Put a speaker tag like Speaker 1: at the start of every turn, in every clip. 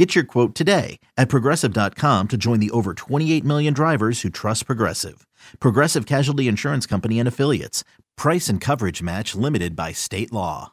Speaker 1: Get your quote today at progressive.com to join the over 28 million drivers who trust Progressive. Progressive Casualty Insurance Company and Affiliates. Price and coverage match limited by state law.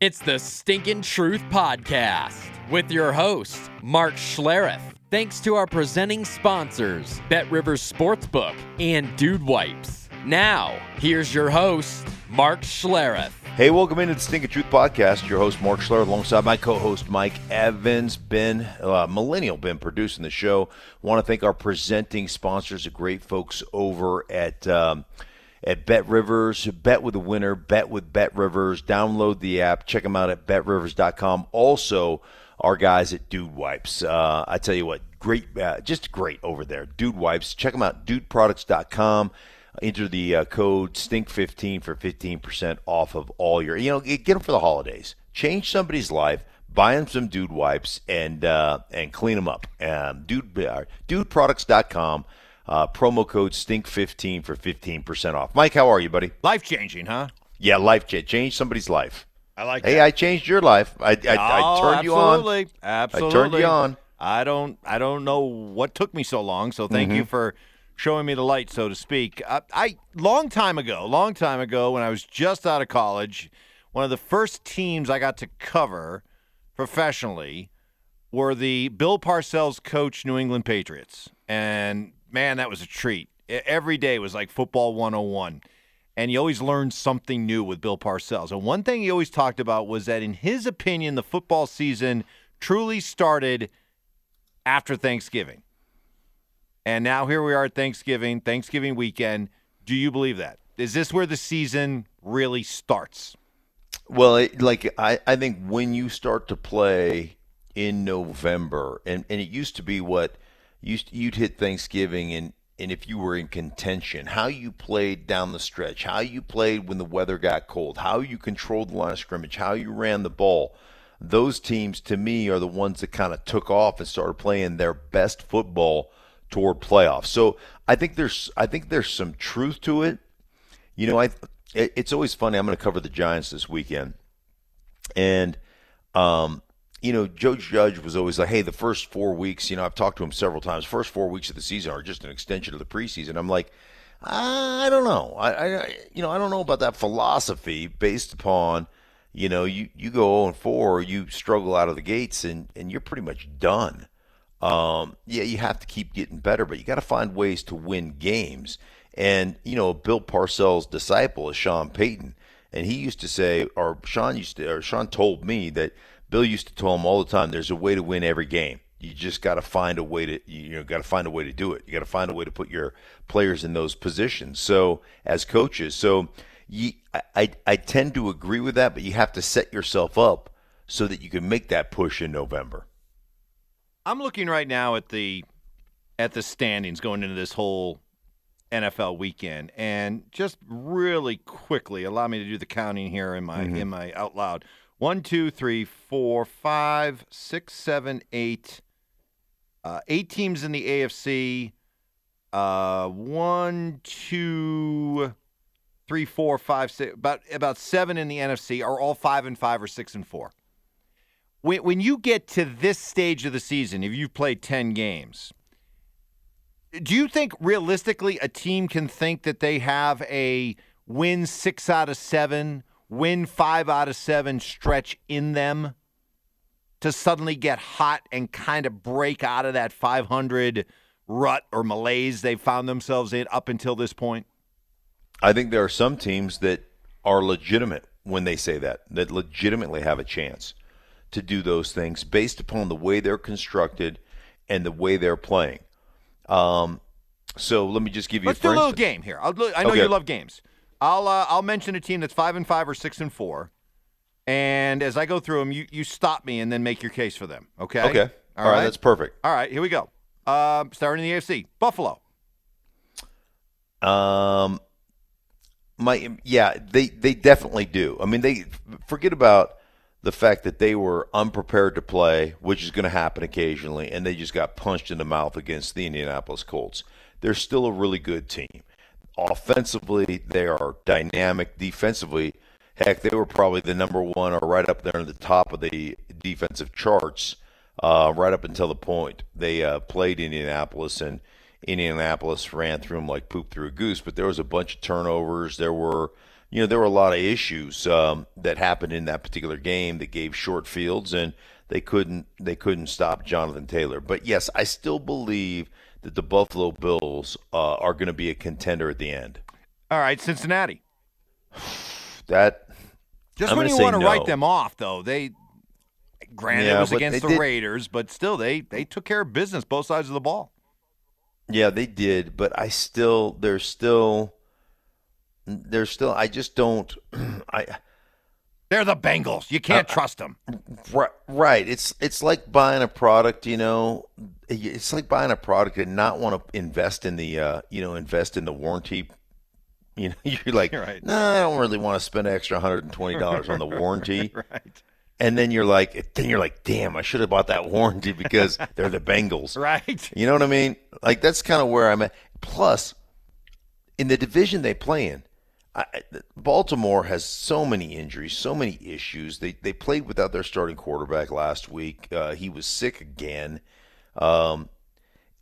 Speaker 2: It's the Stinkin' Truth Podcast with your host, Mark Schlereth. Thanks to our presenting sponsors, Bet Rivers Sportsbook and Dude Wipes. Now, here's your host, Mark Schlereth.
Speaker 3: Hey, welcome into the Stinkin' Truth Podcast. Your host, Mark Schlereth, alongside my co-host, Mike Evans. Ben, uh, Millennial Ben, producing the show. Want to thank our presenting sponsors, the great folks over at um, at Bet Rivers. Bet with the winner. Bet with Bet Rivers. Download the app. Check them out at BetRivers.com. Also, our guys at Dude Wipes. Uh, I tell you what, great, uh, just great over there. Dude Wipes. Check them out. DudeProducts.com enter the uh, code stink15 for 15% off of all your you know get them for the holidays change somebody's life buy them some dude wipes and uh, and clean them up um, dude uh, dudeproducts.com uh, promo code stink15 for 15% off mike how are you buddy
Speaker 4: Life changing, huh?
Speaker 3: yeah life change change somebody's life
Speaker 4: I like
Speaker 3: hey
Speaker 4: that.
Speaker 3: i changed your life i, I, I
Speaker 4: Oh,
Speaker 3: turned you on
Speaker 4: absolutely. Absolutely.
Speaker 3: I turned you on.
Speaker 4: I don't I don't know what took me so long, so thank
Speaker 3: Mm-hmm.
Speaker 4: you for showing me the light, so to speak. I, I long time ago, long time ago when I was just out of college, one of the first teams I got to cover professionally were the Bill Parcells coach New England Patriots. And man, that was a treat. Every day was like football 101. And you always learned something new with Bill Parcells. And one thing he always talked about was that, in his opinion, the football season truly started after Thanksgiving. And now here we are at Thanksgiving, Thanksgiving weekend. Do you believe that? Is this where the season really starts?
Speaker 3: Well, it, like I, I think when you start to play in November, and, and it used to be what used you'd hit Thanksgiving, and and if you were in contention, how you played down the stretch, how you played when the weather got cold, how you controlled the line of scrimmage, how you ran the ball. Those teams, to me, are the ones that kind of took off and started playing their best football toward playoffs. So I think there's I think there's some truth to it. You know, I it- it's always funny. I'm going to cover the Giants this weekend, and um, you know, Joe Judge was always like, "Hey, the first four weeks." You know, I've talked to him several times. First four weeks of the season are just an extension of the preseason. I'm like, I don't know. I, I you know, I don't know about that philosophy based upon. You know, you, you go 0 and 4, you struggle out of the gates, and, and you're pretty much done. Um, yeah, you have to keep getting better, but you got to find ways to win games. And you know, Bill Parcells' disciple is Sean Payton, and he used to say, or Sean used to, or Sean told me that Bill used to tell him all the time, "There's a way to win every game. You just got to find a way to, you know, got to find a way to do it. You got to find a way to put your players in those positions." So, as coaches, so you, I, I, I tend to agree with that, but you have to set yourself up so that you can make that push in November.
Speaker 4: I'm looking right now at the at the standings going into this whole NFL weekend, and just really quickly, allow me to do the counting here in my in my out loud. One, two, three, four, five, six, seven, eight. Uh, eight teams in the AFC. Uh, one, two, three, four, five, six. About about seven in the NFC are all five and five or six and four when, when you get to this stage of the season, if you've played 10 games, do you think realistically a team can think that they have a win six out of seven, win five out of seven stretch in them to suddenly get hot and kind of break out of that 500 rut or malaise they found themselves in up until this point?
Speaker 3: I think there are some teams that are legitimate when they say that, that legitimately have a chance to do those things based upon the way they're constructed and the way they're playing. Um, so let me just give you
Speaker 4: Let's do a little
Speaker 3: instance-
Speaker 4: game here. I'll, I know
Speaker 3: Okay.
Speaker 4: you love games. I'll uh, I'll mention a team that's five and five or six and four, and as I go through them, you you stop me and then make your case for them. Okay.
Speaker 3: Okay. All right, that's perfect.
Speaker 4: All right. Here we go. Um, starting in the AFC, Buffalo.
Speaker 3: Um, my yeah, they they definitely do. I mean, they forget about the fact that they were unprepared to play, which is going to happen occasionally, and they just got punched in the mouth against the Indianapolis Colts. They're still a really good team. Offensively, they are dynamic. Defensively, heck, they were probably the number one or right up there in the top of the defensive charts, uh, right up until the point they uh, played Indianapolis and Indianapolis ran through them like poop through a goose. But there was a bunch of turnovers. There were, you know, there were a lot of issues um, that happened in that particular game that gave short fields, and they couldn't they couldn't stop Jonathan Taylor. But yes, I still believe that the Buffalo Bills uh, are going to be a contender at the end.
Speaker 4: All right, Cincinnati.
Speaker 3: That
Speaker 4: just
Speaker 3: I'm
Speaker 4: when you want to
Speaker 3: no.
Speaker 4: write them off, though, they granted
Speaker 3: Yeah,
Speaker 4: it was against the
Speaker 3: did-
Speaker 4: Raiders, but still they they took care of business both sides of the ball.
Speaker 3: Yeah, they did, but I still there's still there's still I just don't I
Speaker 4: They're the Bengals. You can't trust them.
Speaker 3: Right, right. It's it's like buying a product, you know. It's like buying a product and not want to invest in the, uh, you know, invest in the warranty. You know, you're like,
Speaker 4: You're right.
Speaker 3: no, I don't really want to spend an extra hundred and twenty dollars on the warranty.
Speaker 4: Right.
Speaker 3: And then you're like, then you're like, damn, I should have bought that warranty because they're the Bengals.
Speaker 4: Right.
Speaker 3: You know what I mean? Like that's kind of where I'm at. Plus, in the division they play in, I, Baltimore has so many injuries, so many issues. They they played without their starting quarterback last week. Uh, he was sick again, um,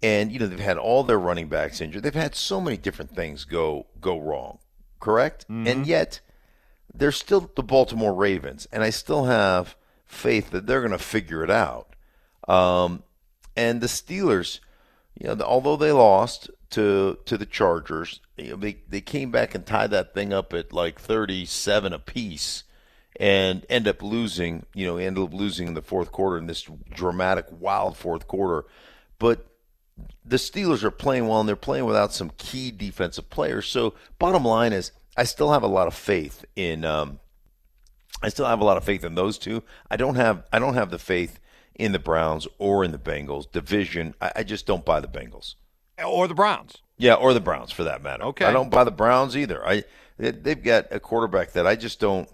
Speaker 3: and you know they've had all their running backs injured. They've had so many different things go go wrong. Correct, and yet they're still the Baltimore Ravens, and I still have faith that they're going to figure it out. Um, and the Steelers, you know, although they lost to to the Chargers, they they came back and tied that thing up at like 37 apiece and end up losing, you know, end up losing in the fourth quarter in this dramatic wild fourth quarter. But the Steelers are playing well and they're playing without some key defensive players. So bottom line is I still have a lot of faith in um, I still have a lot of faith in those two. I don't have I don't have the faith in the Browns or in the Bengals division. I, I just don't buy the Bengals.
Speaker 4: Or the Browns.
Speaker 3: Yeah, or the Browns for that matter.
Speaker 4: Okay.
Speaker 3: I don't buy the Browns either. I they- they've got a quarterback that I just don't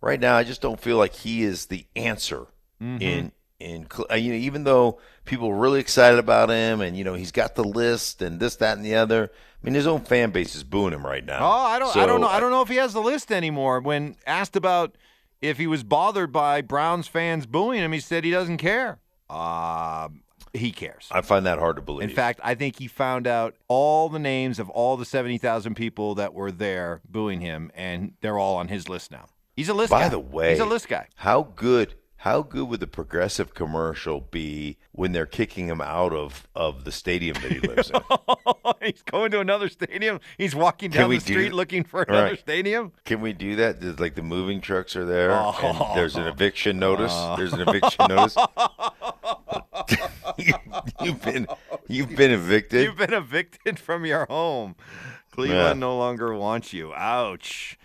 Speaker 3: right now. I just don't feel like he is the answer
Speaker 4: Mm-hmm.
Speaker 3: in in uh, you know even though people are really excited about him and you know he's got the list and this that and the other. I mean his own fan base is booing him right now.
Speaker 4: Oh, I don't I don't know. I don't know if he has the list anymore. When asked about if he was bothered by Browns fans booing him, he said he doesn't care. Uh, he cares.
Speaker 3: I find that hard to believe.
Speaker 4: In fact, I think he found out all the names of all the 70,000 people that were there booing him, and they're all on his list now. He's a list guy.
Speaker 3: By the way,
Speaker 4: he's a list guy.
Speaker 3: How good? How good would the progressive commercial be when they're kicking him out of, of the stadium that he lives in?
Speaker 4: he's going to another stadium. He's walking down the
Speaker 3: do-
Speaker 4: street looking for another
Speaker 3: Right.
Speaker 4: stadium.
Speaker 3: Can we do that? There's, like the moving trucks are there,
Speaker 4: Oh.
Speaker 3: and there's an oh. eviction notice. There's an eviction notice. you, you've been you've been evicted.
Speaker 4: You've been evicted from your home. Cleveland
Speaker 3: Yeah.
Speaker 4: no longer wants you. Ouch.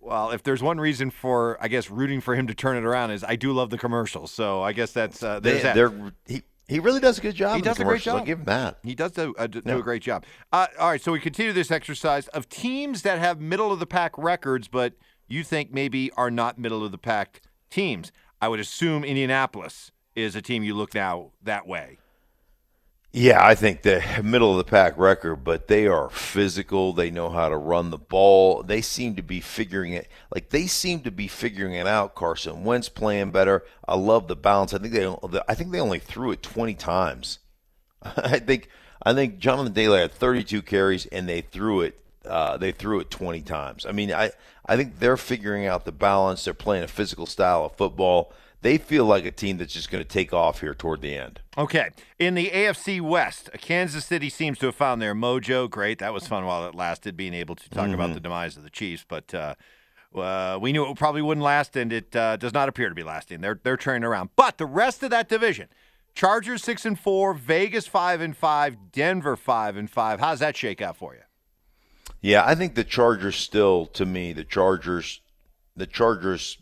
Speaker 4: Well, if there's one reason for, I guess, rooting for him to turn it around is I do love the commercials. So I guess that's uh, there's that.
Speaker 3: they're he, he really does a good job.
Speaker 4: He does a great
Speaker 3: commercials. I'll
Speaker 4: job.
Speaker 3: give him that.
Speaker 4: He does do, uh, do
Speaker 3: Yeah.
Speaker 4: a great job. Uh, all right, so we continue this exercise of teams that have middle of the pack records, but you think maybe are not middle of the pack teams. I would assume Indianapolis is a team you look now that way.
Speaker 3: Yeah, I think the middle of the pack record, but they are physical. They know how to run the ball. They seem to be figuring it. Like they seem to be figuring it out. Carson Wentz playing better. I love the balance. I think they. I think they only threw it twenty times. I think. I think Jonathan Taylor had thirty-two carries, and they threw it. Uh, they threw it twenty times. I mean, I. I think they're figuring out the balance. They're playing a physical style of football. They feel like a team that's just going to take off here toward the end.
Speaker 4: Okay. In the AFC West, Kansas City seems to have found their mojo. Great. That was fun while it lasted, being able to talk about the demise of the Chiefs. But uh, uh, we knew it probably wouldn't last, and it uh, does not appear to be lasting. They're they're turning around. But the rest of that division, Chargers six and four, Vegas five and five, Denver five and five. How's that shake out for you?
Speaker 3: Yeah, I think the Chargers still, to me, the Chargers, the Chargers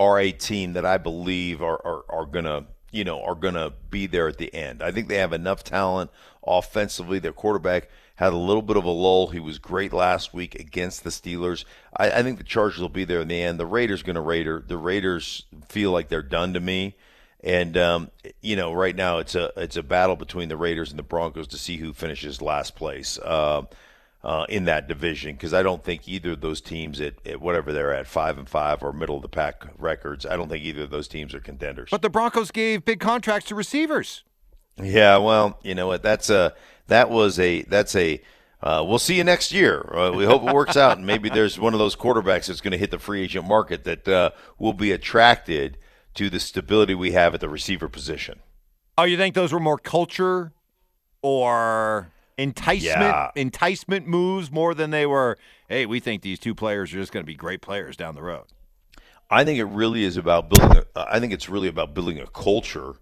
Speaker 3: are a team that I believe are are, are gonna, you know, are gonna be there at the end. I think they have enough talent offensively. Their quarterback had a little bit of a lull. He was great last week against the Steelers. I, I think the Chargers will be there in the end. The Raiders to Raider. The Raiders feel like they're done to me. And um, you know, right now it's a it's a battle between the Raiders and the Broncos to see who finishes last place. Uh, uh, in that division because I don't think either of those teams at, at, whatever they're at five and five or middle of the pack records. I don't think either of those teams are contenders.
Speaker 4: But the Broncos gave big contracts to receivers.
Speaker 3: Yeah, well, you know what? That's a that was a that's a. Uh, we'll see you next year. Uh, we hope it works out, and maybe there's one of those quarterbacks that's going to hit the free agent market that uh, will be attracted to the stability we have at the receiver position.
Speaker 4: Oh, you think those were more culture or enticement yeah. enticement moves more than they were hey we think these two players are just going to be great players down the road
Speaker 3: i think it really is about building a, i think it's really about building a culture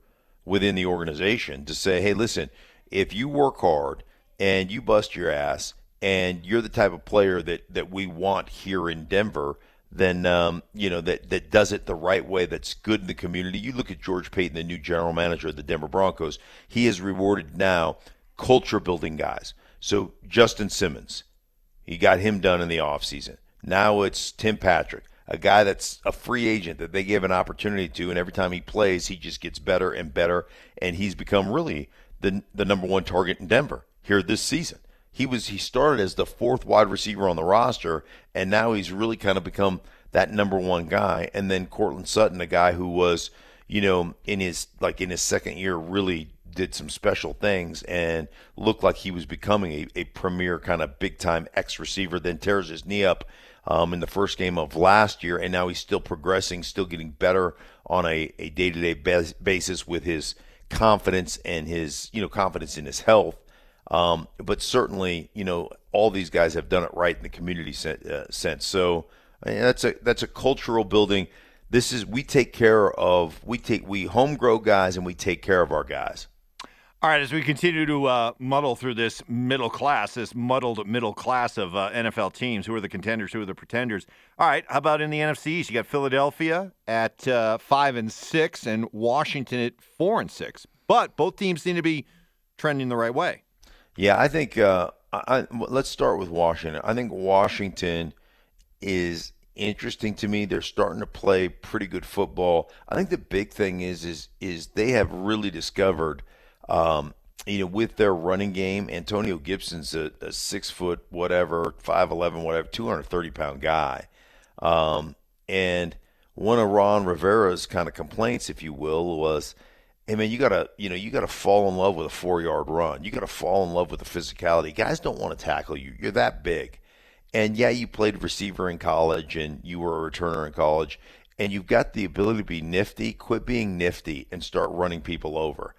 Speaker 3: within the organization to say hey listen if you work hard and you bust your ass and you're the type of player that that we want here in denver then um, you know that that does it the right way. That's good in the community. You look at George Paton, the new general manager of the Denver Broncos. He is rewarded now culture building guys. So Justin Simmons, he got him done in the offseason. Now it's Tim Patrick, a guy that's a free agent that they give an opportunity to, and every time he plays, he just gets better and better, and he's become really the the number one target in Denver here this season. He was he started as the fourth wide receiver on the roster, and now he's really kind of become that number one guy. And then Courtland Sutton, a guy who was, you know, in his like in his second year, really did some special things and looked like he was becoming a, a premier kind of big time X receiver. Then tears his knee up um, in the first game of last year, and now he's still progressing, still getting better on a day to day basis with his confidence and his you know confidence in his health. Um, but certainly, you know, all these guys have done it right in the community uh, sense. So I mean, that's a that's a cultural building. This is we take care of we take we home grow guys and we take care of our guys.
Speaker 4: All right, as we continue to uh, muddle through this middle class, this muddled middle class of uh, NFL teams, who are the contenders, who are the pretenders? All right, how about in the NFC East? You got Philadelphia at uh, five and six, and Washington at four and six. But both teams seem to be trending the right way.
Speaker 3: Yeah, I think. Uh, I, let's start with Washington. I think Washington is interesting to me. They're starting to play pretty good football. I think the big thing is is is they have really discovered um, you know, with their running game, Antonio Gibson's a, a six foot whatever, five eleven whatever, two hundred thirty pound guy, um, and one of Ron Rivera's kind of complaints, if you will, was, "Hey man, you gotta, you know, you gotta fall in love with a four yard run. You gotta fall in love with the physicality. Guys don't want to tackle you. You're that big." And yeah, you played receiver in college and you were a returner in college, and you've got the ability to be nifty. Quit being nifty and start running people over.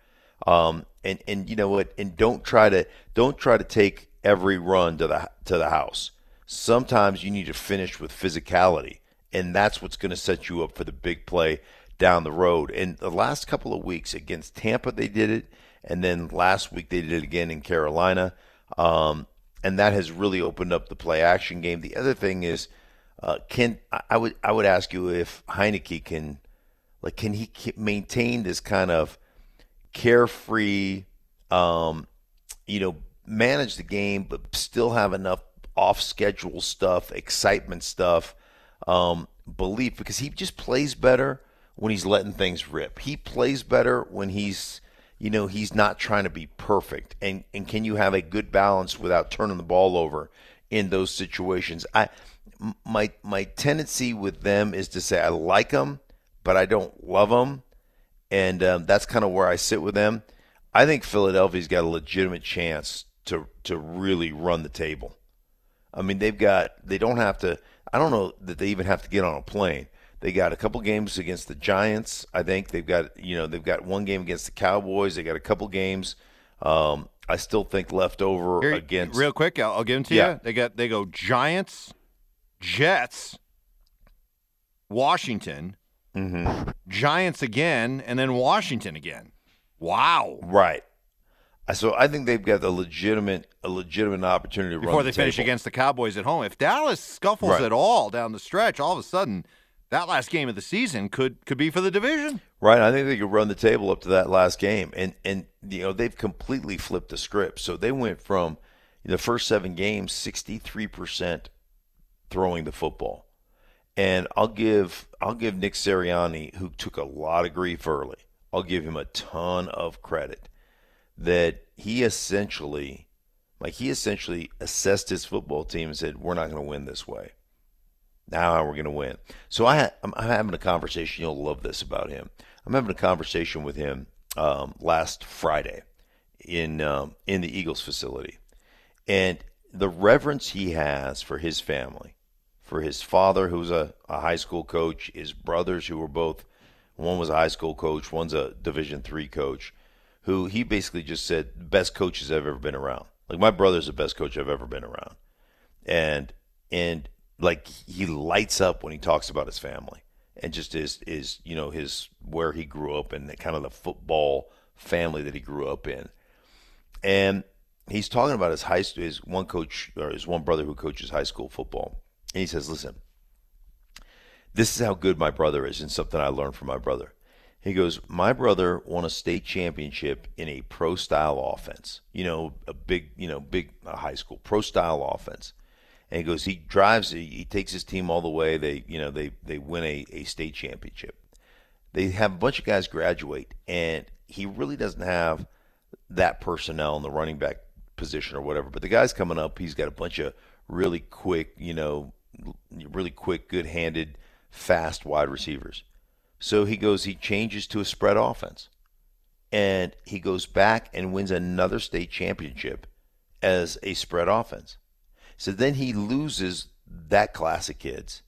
Speaker 3: Um, and and you know what? And don't try to don't try to take every run to the to the house. Sometimes you need to finish with physicality, and that's what's going to set you up for the big play down the road. And the last couple of weeks against Tampa, they did it, and then last week they did it again in Carolina, um, and that has really opened up the play action game. The other thing is, uh, can I would I would ask you if Heinicke can, like, can he maintain this kind of carefree, um, you know, manage the game, but still have enough off schedule stuff, excitement stuff, um, belief, because he just plays better when he's letting things rip. He plays better when he's, you know, he's not trying to be perfect. And, and can you have a good balance without turning the ball over in those situations? I, my, my tendency with them is to say I like them, but I don't love them and um, that's kind of where I sit with them. I think Philadelphia's got a legitimate chance to to really run the table. I mean, they've got they don't have to. I don't know that they even have to get on a plane. They got a couple games against the Giants. I think they've got you know they've got one game against the Cowboys. They got a couple games. Um, I still think left over Here, against.
Speaker 4: Real quick, I'll, I'll give them to yeah. you. They got they go Giants, Jets, Washington,
Speaker 3: Mm-hmm.
Speaker 4: Giants again, and then Washington again. Wow.
Speaker 3: Right. So I think they've got a legitimate a legitimate opportunity to run
Speaker 4: before
Speaker 3: they
Speaker 4: the finish against the Cowboys at home. If Dallas scuffles right. at all down the stretch, all of a sudden that last game of the season could could be for the division.
Speaker 3: Right. I think they could run the table up to that last game, and and you know they've completely flipped the script. So they went from the first seven games, 63% throwing the football. And I'll give I'll give Nick Sirianni, who took a lot of grief early, I'll give him a ton of credit that he essentially like he essentially assessed his football team and said, "We're not going to win this way. Now we're going to win." So I, I'm, I'm, having a conversation. You'll love this about him. I'm having a conversation with him um, last Friday in um, in the Eagles facility, and the reverence he has for his family, for his father, who's a, a high school coach, his brothers, who were both one was a high school coach, one's a Division three coach, who he basically just said best coaches I've ever been around. Like my brother's the best coach I've ever been around, and and like he lights up when he talks about his family and just is is you know his where he grew up and kind of the football family that he grew up in, and he's talking about his high school his one coach or his one brother who coaches high school football, and he says, listen. This is how good my brother is, and something I learned from my brother. He goes, My brother won a state championship in a pro style offense. You know, a big, you know, big uh, high school pro style offense. And he goes, he drives, he, he takes his team all the way. They, you know, they they win a, a state championship. They have a bunch of guys graduate, and he really doesn't have that personnel in the running back position or whatever. But the guy's coming up, he's got a bunch of really quick, you know, really quick, good handed, fast wide receivers. So he goes, he changes to a spread offense. And he goes back and wins another state championship as a spread offense. So then he loses that class of kids.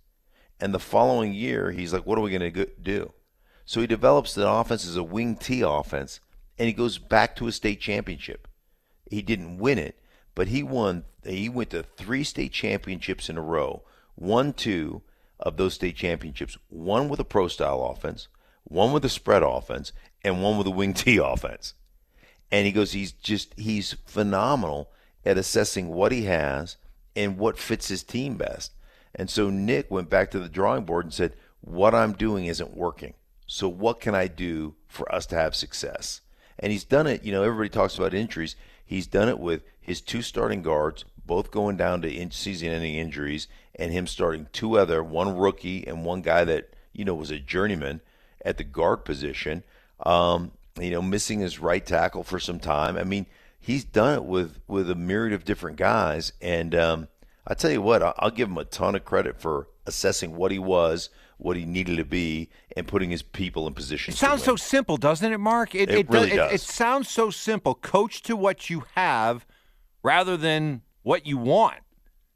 Speaker 3: And the following year, he's like, what are we going to do? So he develops the offense as a wing T offense, and he goes back to a state championship. He didn't win it, but he won. He went to three state championships in a row, won two, of those state championships one with a pro style offense, one with a spread offense, and one with a wing T offense. And he goes, he's just, he's phenomenal at assessing what he has and what fits his team best. And so Nick went back to the drawing board and said, What I'm doing isn't working. So what can I do for us to have success? And he's done it, you know, everybody talks about injuries. He's done it with his two starting guards, both going down to season ending injuries, and him starting two other, one rookie and one guy that you know was a journeyman at the guard position. Um, you know, missing his right tackle for some time. I mean, he's done it with with a myriad of different guys, and um, I tell you what, I'll give him a ton of credit for assessing what he was, what he needed to be, and putting his people in position.
Speaker 4: It sounds so simple, doesn't it, Mark?
Speaker 3: It, it, it really does.
Speaker 4: It, it sounds so simple. Coach to what you have, rather than what you want.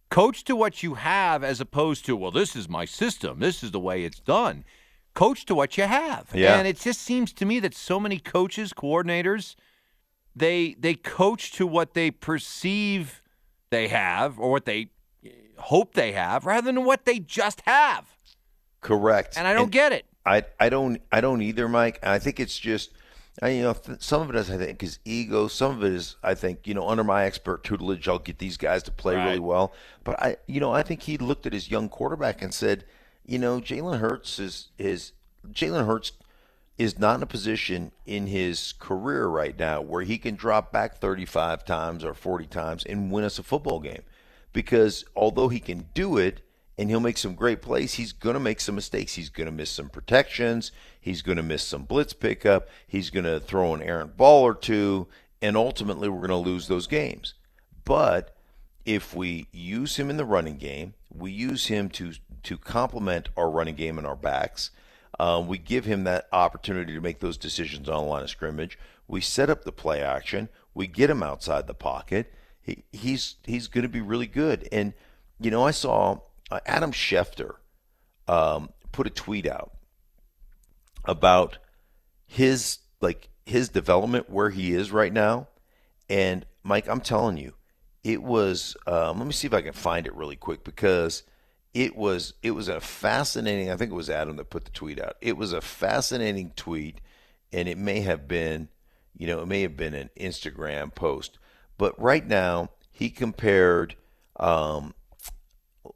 Speaker 4: Coach to what you have as opposed to, well, this is my system. This is the way it's done. Coach to what you have.
Speaker 3: Yeah.
Speaker 4: And it just seems to me that so many coaches, coordinators, they they coach to what they perceive they have or what they eh, hope they have rather than what they just have.
Speaker 3: Correct.
Speaker 4: And I don't and get it.
Speaker 3: I I don't I don't either, Mike. I think it's just I, you know, th- some of it is, I think, is ego. Some of it is, I think, you know, under my expert tutelage, I'll get these guys to play right. really well. But I, you know, I think he looked at his young quarterback and said, you know, Jalen Hurts is is Jalen Hurts is not in a position in his career right now where he can drop back 35 times or 40 times and win us a football game. Because although he can do it, and he'll make some great plays. He's going to make some mistakes. He's going to miss some protections. He's going to miss some blitz pickup. He's going to throw an errant ball or two, and ultimately we're going to lose those games. But if we use him in the running game, we use him to to complement our running game and our backs. Um, we give him that opportunity to make those decisions on the line of scrimmage. We set up the play action. We get him outside the pocket. He, he's he's going to be really good. And you know, I saw uh, Adam Schefter um, put a tweet out about his like his development where he is right now, and Mike, I'm telling you, it was. Um, let me see if I can find it really quick because it was it was a fascinating. I think it was Adam that put the tweet out. It was a fascinating tweet, and it may have been, you know, it may have been an Instagram post, but right now he compared um,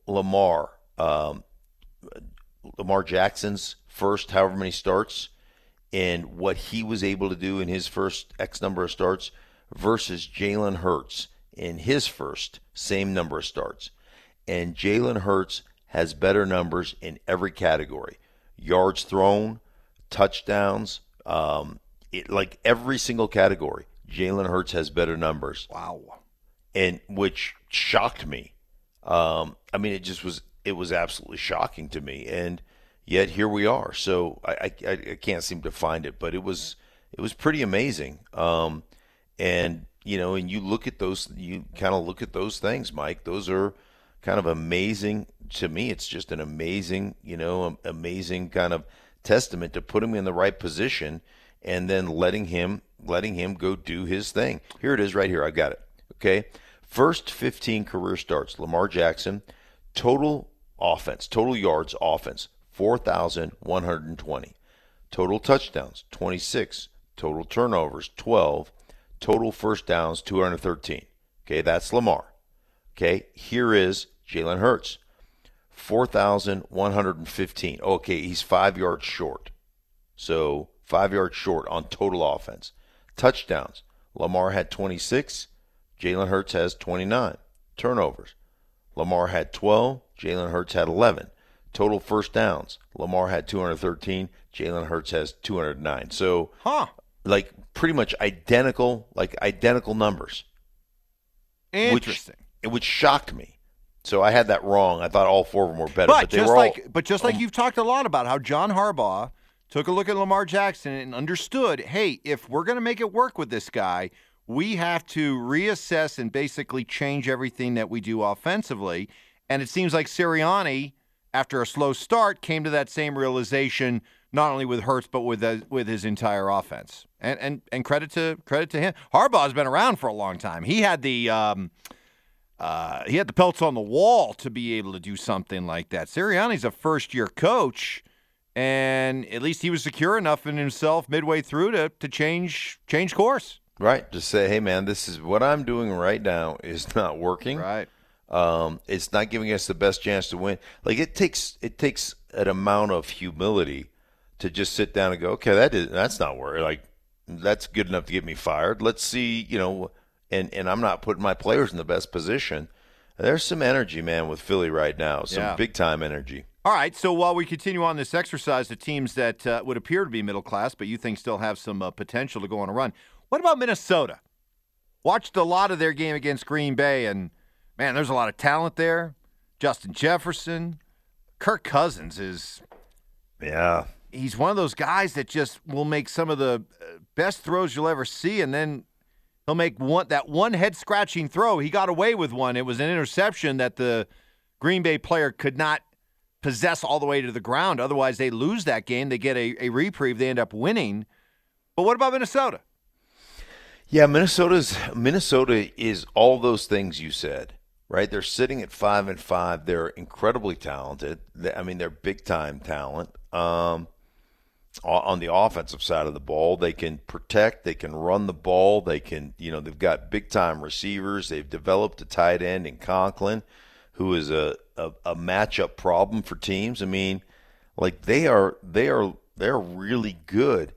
Speaker 3: Lamar, um, Lamar Jackson's first however many starts, and what he was able to do in his first X number of starts versus Jalen Hurts in his first same number of starts. And Jalen Hurts has better numbers in every category yards thrown, touchdowns, um, it, like every single category. Jalen Hurts has better numbers.
Speaker 4: Wow.
Speaker 3: And which shocked me. Um, I mean, it just was, it was absolutely shocking to me. And yet here we are. So I, I, I can't seem to find it, but it was, it was pretty amazing. Um, and, you know, and you look at those, you kind of look at those things, Mike. Those are kind of amazing to me. It's just an amazing, you know, amazing kind of testament to put him in the right position and then letting him letting him go do his thing. Here it is right here. I got it. Okay. First 15 career starts, Lamar Jackson, total offense, total yards offense, 4,120. Total touchdowns, 26. Total turnovers, 12. Total first downs, 213. Okay, that's Lamar. Okay, here is Jalen Hurts, 4,115. Okay, he's five yards short. So five yards short on total offense. Touchdowns, Lamar had 26. Jalen Hurts has 29. Turnovers, Lamar had 12. Jalen Hurts had 11. Total first downs, Lamar had 213. Jalen Hurts has 209. So,
Speaker 4: huh.
Speaker 3: like pretty much identical, like identical numbers.
Speaker 4: Interesting.
Speaker 3: Which, which shocked me. So I had that wrong. I thought all four of them were better,
Speaker 4: but,
Speaker 3: but, they
Speaker 4: just
Speaker 3: were
Speaker 4: like but just like
Speaker 3: um,
Speaker 4: you've talked a lot about how John Harbaugh took a look at Lamar Jackson and understood, hey, if we're going to make it work with this guy, we have to reassess and basically change everything that we do offensively. And it seems like Sirianni, after a slow start, came to that same realization not only with Hurts but with uh, with his entire offense. And and and credit to credit to him. Harbaugh's been around for a long time. He had the um, uh, he had the pelts on the wall to be able to do something like that. Sirianni's a first year coach, and at least he was secure enough in himself midway through to to change change course.
Speaker 3: Right. To say, hey, man, this is what I'm doing right now is not working.
Speaker 4: Right.
Speaker 3: Um, it's not giving us the best chance to win. Like it takes it takes an amount of humility to just sit down and go, okay, that is that's not working. Like that's good enough to get me fired. Let's see, you know, and and I'm not putting my players in the best position. There's some energy, man, with Philly right now. Some
Speaker 4: Yeah.
Speaker 3: big time energy.
Speaker 4: All right. So while we continue on this exercise, the teams that uh, would appear to be middle class, but you think still have some uh, potential to go on a run. What about Minnesota? Watched a lot of their game against Green Bay, and man, there's a lot of talent there. Justin Jefferson, Kirk Cousins is
Speaker 3: Yeah.
Speaker 4: he's one of those guys that just will make some of the uh, best throws you'll ever see, and then he'll make one that one head scratching throw. He got away with one. It was an interception that the Green Bay player could not possess all the way to the ground. Otherwise, they lose that game. They get a, a reprieve. They end up winning. But what about Minnesota?
Speaker 3: Yeah, Minnesota's Minnesota is all those things you said, right? They're sitting at five and five. They're incredibly talented. I mean, they're big time talent. Um, on the offensive side of the ball, they can protect. They can run the ball. They can, you know, they've got big time receivers. They've developed a tight end in Conklin, who is a, a a matchup problem for teams. I mean, like they are they are they're really good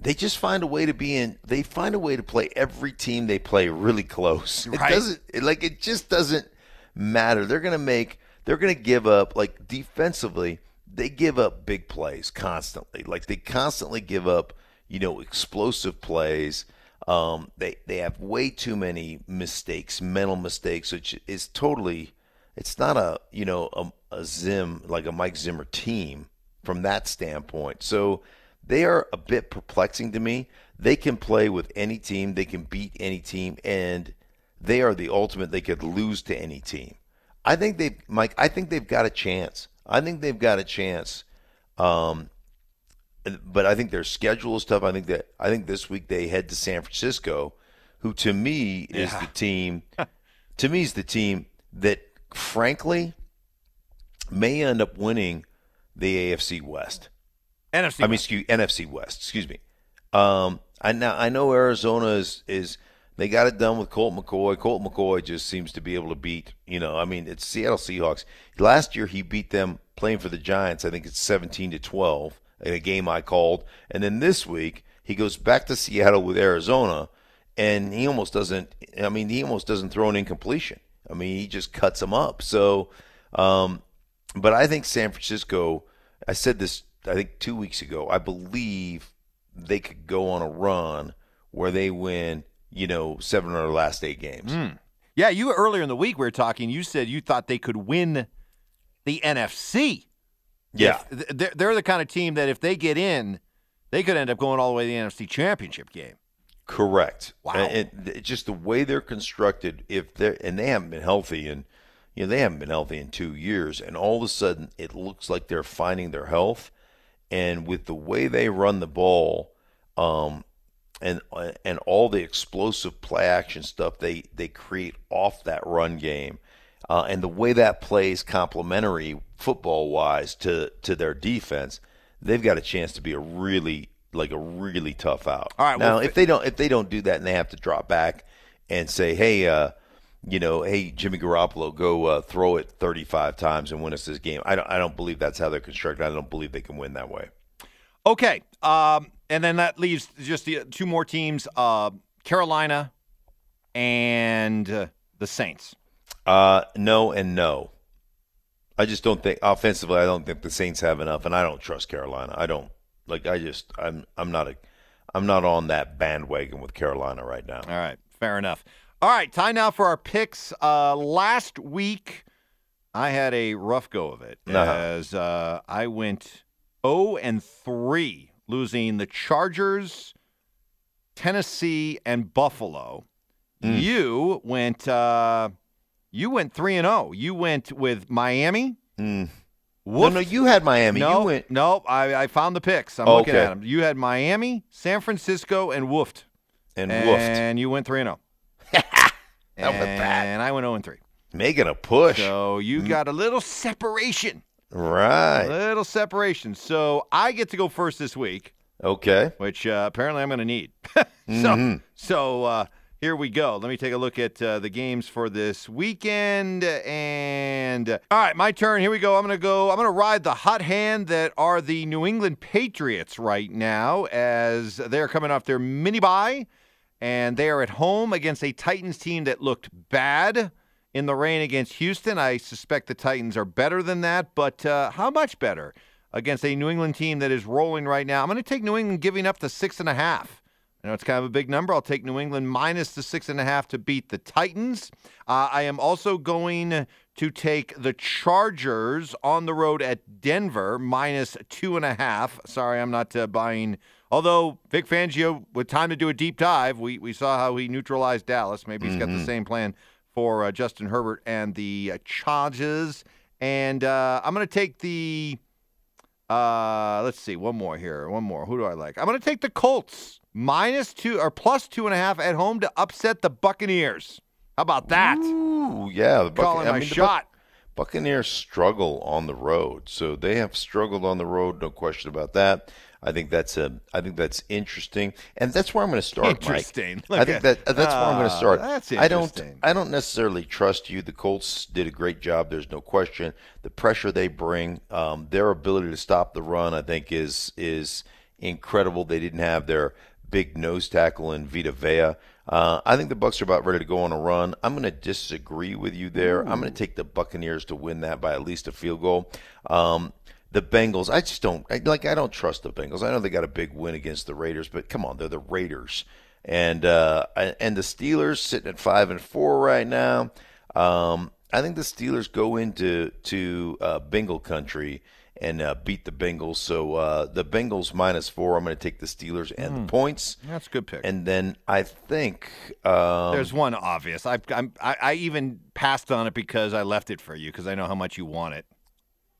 Speaker 3: they just find a way to be in they find a way to play every team they play really close.
Speaker 4: Right.
Speaker 3: it doesn't it, like it just doesn't matter. They're going to make they're to give up like defensively they give up big plays constantly. Like they constantly give up you know explosive plays. Um, they they have way too many mistakes mental mistakes which is totally it's not a you know a, a zim like a mike zimmer team from that standpoint. So they are a bit perplexing to me. They can play with any team, they can beat any team, and they are the ultimate. They could lose to any team. I think they've Mike. I think they've got a chance. I think they've got a chance. Um, but I think their schedule is tough. I think that I think this week they head to San Francisco, who to me is
Speaker 4: Yeah.
Speaker 3: the team. to me is the team that, frankly, may end up winning the AFC West.
Speaker 4: NFC.
Speaker 3: I mean, excuse NFC West. Excuse me. Um, I now I know Arizona is is they got it done with Colt McCoy. Colt McCoy just seems to be able to beat. You know, I mean, it's Seattle Seahawks. Last year he beat them playing for the Giants. I think it's seventeen to twelve in a game I called. And then this week he goes back to Seattle with Arizona, and he almost doesn't. I mean, he almost doesn't throw an incompletion. I mean, he just cuts them up. So, um, but I think San Francisco. I said this. I think two weeks ago. I believe they could go on a run where they win. You know, seven of their last eight games. Hmm.
Speaker 4: Yeah, you earlier in the week we were talking. You said you thought they could win the NFC.
Speaker 3: Yeah.
Speaker 4: If- th- they're, they're the kind of team that if they get in, they could end up going all the way to the NFC Championship game.
Speaker 3: Correct.
Speaker 4: Wow.
Speaker 3: And, and it's just the way they're constructed. If they're and they haven't been healthy, and you know they haven't been healthy in two years, and all of a sudden it looks like they're finding their health. And with the way they run the ball, um, and and all the explosive play action stuff they they create off that run game, uh, and the way that plays complementary football wise to to their defense, they've got a chance to be a really like a really tough out.
Speaker 4: All right,
Speaker 3: now
Speaker 4: well,
Speaker 3: if they don't if they don't do that and they have to drop back and say, hey, uh, you know, hey Jimmy Garoppolo, go uh, throw it 35 times and win us this game. I don't I don't believe that's how they're constructed. I don't believe they can win that way.
Speaker 4: Okay, um, and then that leaves just the two more teams: uh, Carolina and uh, the Saints.
Speaker 3: Uh, no and no. I just don't think offensively. I don't think the Saints have enough, and I don't trust Carolina. I don't like. I just I'm I'm not a I'm not on that bandwagon with Carolina right now.
Speaker 4: All right, fair enough. All right, time now for our picks. Uh, last week, I had a rough go of it
Speaker 3: Uh-huh.
Speaker 4: as uh, I went 0 and 3, losing the Chargers, Tennessee, and Buffalo.
Speaker 3: Mm.
Speaker 4: You went uh, you went 3 and 0. You went with Miami.
Speaker 3: Mm. No,
Speaker 4: Woof.
Speaker 3: no, you had Miami.
Speaker 4: no,
Speaker 3: You went.
Speaker 4: no, I, I found the picks. I'm looking
Speaker 3: Okay.
Speaker 4: at them. You had Miami, San Francisco, and woofed.
Speaker 3: And woofed.
Speaker 4: And you went 3 and 0.
Speaker 3: That was bad.
Speaker 4: And I went 0 and 3.
Speaker 3: Making a push.
Speaker 4: So you got a little separation.
Speaker 3: Right.
Speaker 4: A little separation. So I get to go first this week,
Speaker 3: Okay.
Speaker 4: which uh, apparently I'm going to need. so
Speaker 3: Mhm.
Speaker 4: so uh, here we go. Let me take a look at uh, the games for this weekend. And uh, all right, my turn. Here we go. I'm going to go. I'm going to ride the hot hand that are the New England Patriots right now as they're coming off their mini bye. And they are at home against a Titans team that looked bad in the rain against Houston. I suspect the Titans are better than that, but uh, how much better against a New England team that is rolling right now? I'm going to take New England giving up the six and a half. I know it's kind of a big number. I'll take New England minus the six and a half to beat the Titans. Uh, I am also going to take the Chargers on the road at Denver minus two and a half. Sorry, I'm not uh, buying. Although Vic Fangio, with time to do a deep dive, we, we saw how he neutralized Dallas. Maybe he's got the same plan for uh, Justin Herbert and the uh, Chargers. And uh, I'm going to take the. Uh, let's see, one more here. One more. Who do I like? I'm going to take the Colts minus two or plus two and a half at home to upset the Buccaneers. How about that?
Speaker 3: Ooh, yeah. The Buc-
Speaker 4: Calling
Speaker 3: I
Speaker 4: my
Speaker 3: mean, the Buc-
Speaker 4: shot.
Speaker 3: Buccaneers struggle on the road, so they have struggled on the road. No question about that. I think that's a. I think that's interesting, and that's where I'm going to start. Mike.
Speaker 4: Interesting.
Speaker 3: I think
Speaker 4: at-
Speaker 3: that that's where I'm going to
Speaker 4: Ah,
Speaker 3: start.
Speaker 4: that's interesting.
Speaker 3: I don't. I don't necessarily trust you. The Colts did a great job. There's no question. The pressure they bring, um, their ability to stop the run, I think is is incredible. They didn't have their big nose tackle in Vita Vea. Uh, I think the Bucks are about ready to go on a run. I'm going to disagree with you there. I'm going to take the Buccaneers to win that by at least a field goal. Um, the Bengals, I just don't I, like. I don't trust the Bengals. I know they got a big win against the Raiders, but come on, they're the Raiders, and uh, and the Steelers sitting at five and four right now. Um, I think the Steelers go into to uh, Bengal country and uh, beat the Bengals. So uh, the Bengals minus four. I'm going to take the Steelers and the points.
Speaker 4: That's a good pick.
Speaker 3: And then I think um,
Speaker 4: There's one obvious. I, I'm, I I even passed on it because I left it for you because I know how much you want it.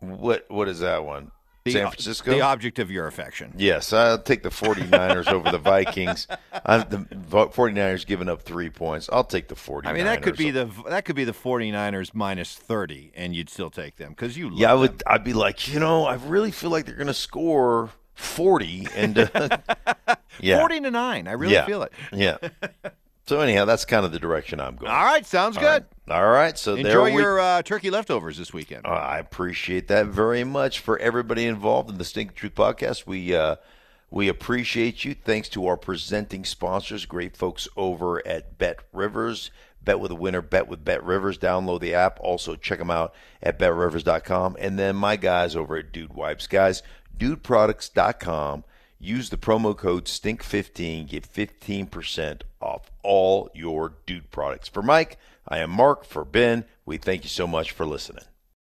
Speaker 3: What what is that one?
Speaker 4: The,
Speaker 3: San Francisco.
Speaker 4: the object of your affection.
Speaker 3: Yes, I'll take the 49ers over the Vikings. I, the 49ers giving up three points. I'll take the 49ers.
Speaker 4: I mean, that could be the that could be the 49ers minus 30, and you'd still take them because you. Love
Speaker 3: Yeah, I
Speaker 4: them.
Speaker 3: would. I'd be like, you know, I really feel like they're going to score 40, and uh, yeah,
Speaker 4: 40 to nine. I really
Speaker 3: yeah,
Speaker 4: feel it.
Speaker 3: Yeah. So anyhow, that's kind of the direction I'm going.
Speaker 4: All right, sounds
Speaker 3: All
Speaker 4: good.
Speaker 3: right. All right. So there
Speaker 4: Enjoy
Speaker 3: we.
Speaker 4: your uh, turkey leftovers this weekend.
Speaker 3: Uh, I appreciate that very much for everybody involved in the Stink Truth podcast. We uh, We appreciate you. Thanks to our presenting sponsors, great folks over at Bet Rivers. Bet with a winner, bet with Bet Rivers. Download the app. Also, check them out at betrivers.com. And then my guys over at Dude Wipes. Guys, dudeproducts.com. Use the promo code STINK15. Get 15% off all your dude products. For Mike, I am Mark. For Ben, we thank you so much for listening.